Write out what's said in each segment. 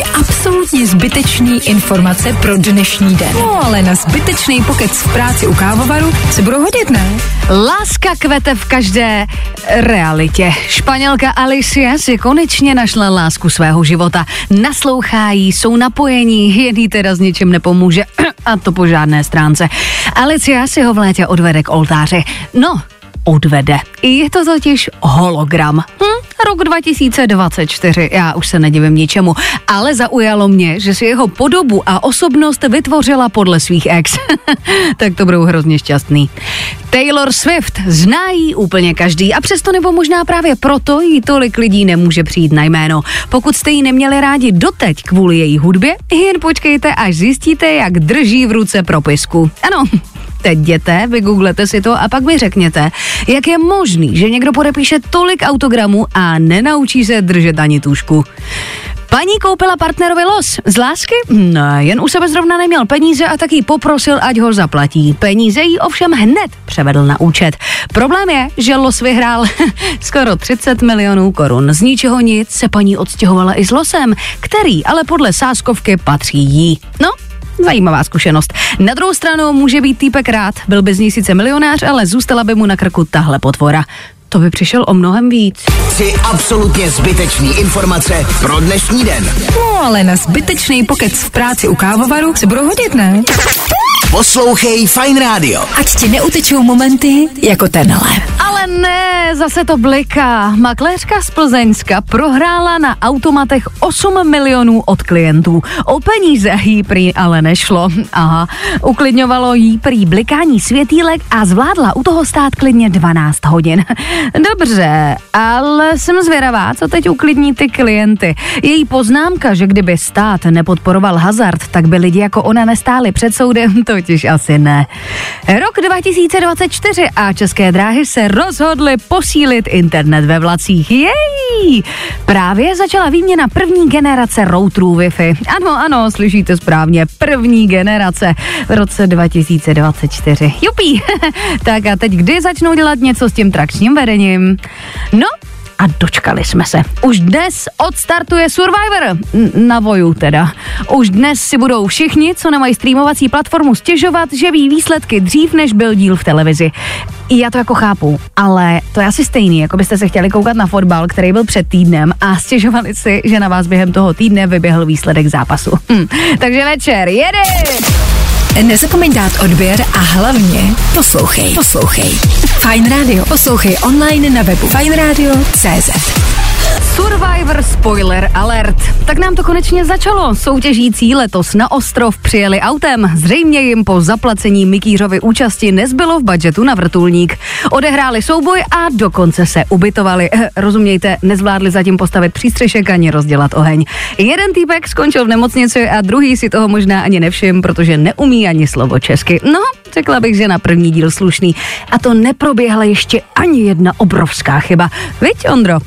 Tři absolutně zbytečný informace pro dnešní den. No ale na zbytečný pokec v práci u kávovaru se budou hodit, ne? Láska kvete v každé realitě. Španělka Alicia si konečně našla lásku svého života. Naslouchají, jsou napojení, jen jí teda s ničím nepomůže. A to po žádné stránce. Alicia si ho v létě odvede k oltáři. No, odvede. Je to totiž hologram. Hm? Rok 2024, já už se nedivím ničemu, ale zaujalo mě, že si jeho podobu a osobnost vytvořila podle svých ex. tak to budou hrozně šťastný. Taylor Swift zná jí úplně každý a přesto nebo možná právě proto jí tolik lidí nemůže přijít na jméno. Pokud jste ji neměli rádi doteď kvůli její hudbě, jen počkejte, až zjistíte, jak drží v ruce propisku. Ano, jděte, vygooglete si to a pak mi řekněte, jak je možný, že někdo podepíše tolik autogramů a nenaučí se držet ani tušku. Paní koupila partnerovi los. Z lásky? Ne, jen u sebe zrovna neměl peníze a taky poprosil, ať ho zaplatí. Peníze jí ovšem hned převedl na účet. Problém je, že los vyhrál skoro 30 milionů korun. Z ničeho nic se paní odstěhovala i s losem, který ale podle sáskovky patří jí. No, Zajímavá zkušenost. Na druhou stranu může být týpek rád. Byl by z ní sice milionář, ale zůstala by mu na krku tahle potvora. To by přišel o mnohem víc. Tři absolutně zbytečný informace pro dnešní den. No ale na zbytečný pokec v práci u kávovaru se budou hodit, ne? Poslouchej Fine Radio. Ať ti neutečou momenty jako tenhle. Ne, zase to bliká. Makléřka z Plzeňska prohrála na automatech 8 milionů od klientů. O peníze jí prý ale nešlo. Aha, uklidňovalo jí prý blikání světýlek a zvládla u toho stát klidně 12 hodin. Dobře, ale jsem zvědavá, co teď uklidní ty klienty. Její poznámka, že kdyby stát nepodporoval hazard, tak by lidi jako ona nestáli před soudem, totiž asi ne. Rok 2024 a České dráhy se rozhodly posílit internet ve vlacích. Jej! Právě začala výměna první generace routerů Wi-Fi. Ano, ano, slyšíte správně, první generace v roce 2024. Jupí! tak a teď kdy začnou dělat něco s tím trakčním vedením? No, a dočkali jsme se. Už dnes odstartuje Survivor. Na voju teda. Už dnes si budou všichni, co nemají streamovací platformu, stěžovat, že ví výsledky dřív, než byl díl v televizi. I já to jako chápu, ale to je asi stejný, jako byste se chtěli koukat na fotbal, který byl před týdnem a stěžovali si, že na vás během toho týdne vyběhl výsledek zápasu. Hm. Takže večer, jede! Nezapomeň dát odběr a hlavně poslouchej. Poslouchej. Fine Radio. Poslouchej online na webu fineradio.cz. Survivor Spoiler Alert. Tak nám to konečně začalo. Soutěžící letos na ostrov přijeli autem. Zřejmě jim po zaplacení Mikýřovy účasti nezbylo v budžetu na vrtulník. Odehráli souboj a dokonce se ubytovali. Eh, Rozumějte, nezvládli zatím postavit přístřešek ani rozdělat oheň. Jeden týpek skončil v nemocnici a druhý si toho možná ani nevšim, protože neumí ani slovo česky. No, řekla bych, že na první díl slušný. A to neproběhla ještě ani jedna obrovská chyba. Viď, Ondro?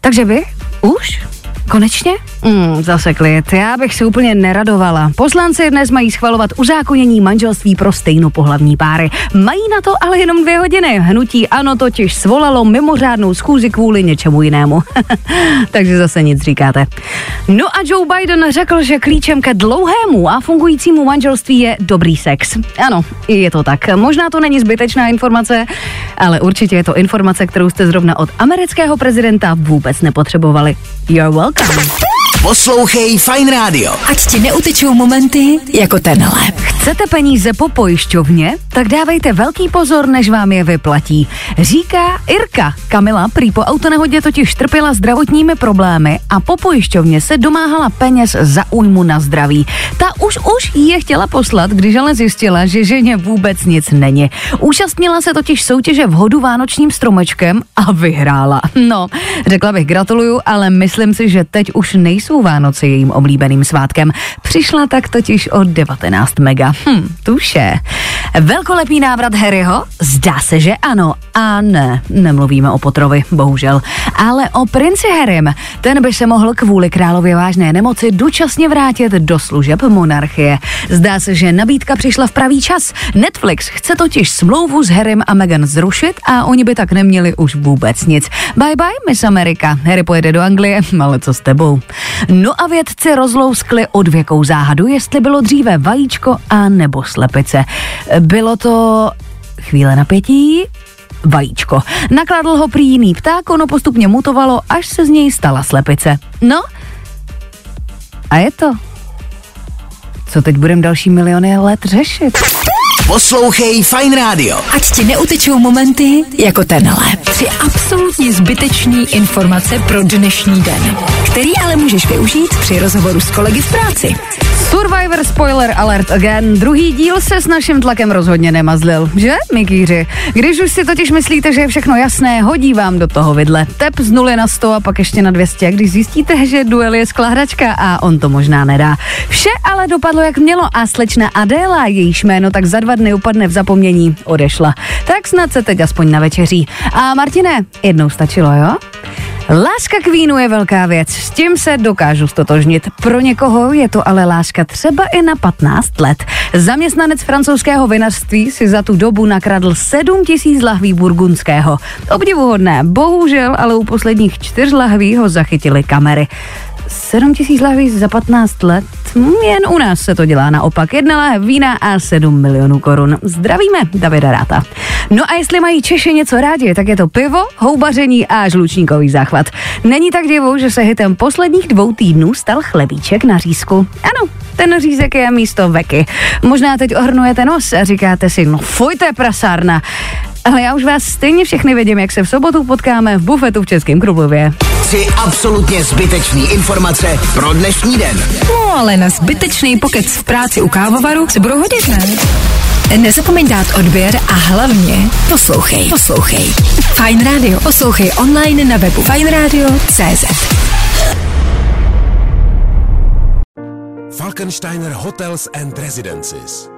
Takže vy? Už? Konečně? Mm, zase klid. Já bych se úplně neradovala. Poslanci dnes mají schvalovat uzákonění manželství pro stejnopohlavní páry. Mají na to ale jenom dvě hodiny. Hnutí ano totiž svolalo mimořádnou schůzi kvůli něčemu jinému. Takže zase nic říkáte. No a Joe Biden řekl, že klíčem ke dlouhému a fungujícímu manželství je dobrý sex. Ano, je to tak. Možná to není zbytečná informace, ale určitě je to informace, kterou jste zrovna od amerického prezidenta vůbec nepotřebovali. You're welcome. Bye. Poslouchej Fine Radio. Ať ti neutečou momenty jako tenhle. Chcete peníze po pojišťovně? Tak dávejte velký pozor, než vám je vyplatí. Říká Irka. Kamila prý po autonehodě totiž trpěla zdravotními problémy a po pojišťovně se domáhala peněz za újmu na zdraví. Ta už už je chtěla poslat, když ale zjistila, že ženě vůbec nic není. Účastnila se totiž soutěže v hodu vánočním stromečkem a vyhrála. No, řekla bych gratuluju, ale myslím si, že teď už nejsou Vánoce jejím oblíbeným svátkem. Přišla tak totiž o 19 mega. Hm, tuše. Velkolepý návrat Harryho? Zdá se, že ano. A ne, nemluvíme o Potrovi, bohužel. Ale o princi Harrym. Ten by se mohl kvůli králově vážné nemoci dočasně vrátit do služeb monarchie. Zdá se, že nabídka přišla v pravý čas. Netflix chce totiž smlouvu s Harrym a Meghan zrušit a oni by tak neměli už vůbec nic. Bye bye, Miss Amerika. Harry pojede do Anglie, ale co s tebou? No a vědci rozlouskli odvěkou záhadu, jestli bylo dříve vajíčko a nebo slepice. Bylo to chvíle napětí, vajíčko. Nakladl ho prý jiný pták, ono postupně mutovalo, až se z něj stala slepice. No, a je to. Co teď budem další miliony let řešit? Poslouchej Fine Radio. Ať ti neutečou momenty jako tenhle. Tři absolutně zbytečný informace pro dnešní den, který ale můžeš využít při rozhovoru s kolegy v práci. Survivor spoiler alert again. Druhý díl se s naším tlakem rozhodně nemazlil, že, Mikýři? Když už si totiž myslíte, že je všechno jasné, hodí vám do toho vidle. Tep z nuly na 100 a pak ještě na 200, a když zjistíte, že duel je skládačka a on to možná nedá. Vše ale dopadlo jak mělo a slečna Adéla, jejíž jméno tak za dva dny upadne v zapomnění, odešla. Tak snad se teď aspoň na večeří. A Martine, jednou stačilo, jo? Láska k vínu je velká věc, s tím se dokážu stotožnit. Pro někoho je to ale láska třeba i na 15 let. Zaměstnanec francouzského vinařství si za tu dobu nakradl 7 tisíc lahví burgundského. Obdivuhodné, bohužel, ale u posledních čtyř lahví ho zachytili kamery. 7 tisíc lahví za 15 let? Hm, Jen u nás se to dělá naopak. Jedna láhev vína a 7 milionů korun. Zdravíme, Davida Ráta. No a jestli mají Češi něco rádi, tak je to pivo, houbaření a žlučníkový záchvat. Není tak divu, že se hitem posledních dvou týdnů stal chlebíček na řízku. Ano, ten řízek je místo veky. Možná teď ohrnujete nos a říkáte si, no fuj, je prasárna. Ale já už vás stejně všechny vidím, jak se v sobotu potkáme v bufetu v Českém Krumlově. Tři absolutně zbytečný informace pro dnešní den. No ale na zbytečný pokec v práci u kávovaru se budou hodit, ne? Nezapomeň dát odběr a hlavně poslouchej. Poslouchej. Fine Radio. Poslouchej online na webu fineradio.cz Falkensteiner Hotels and Residences.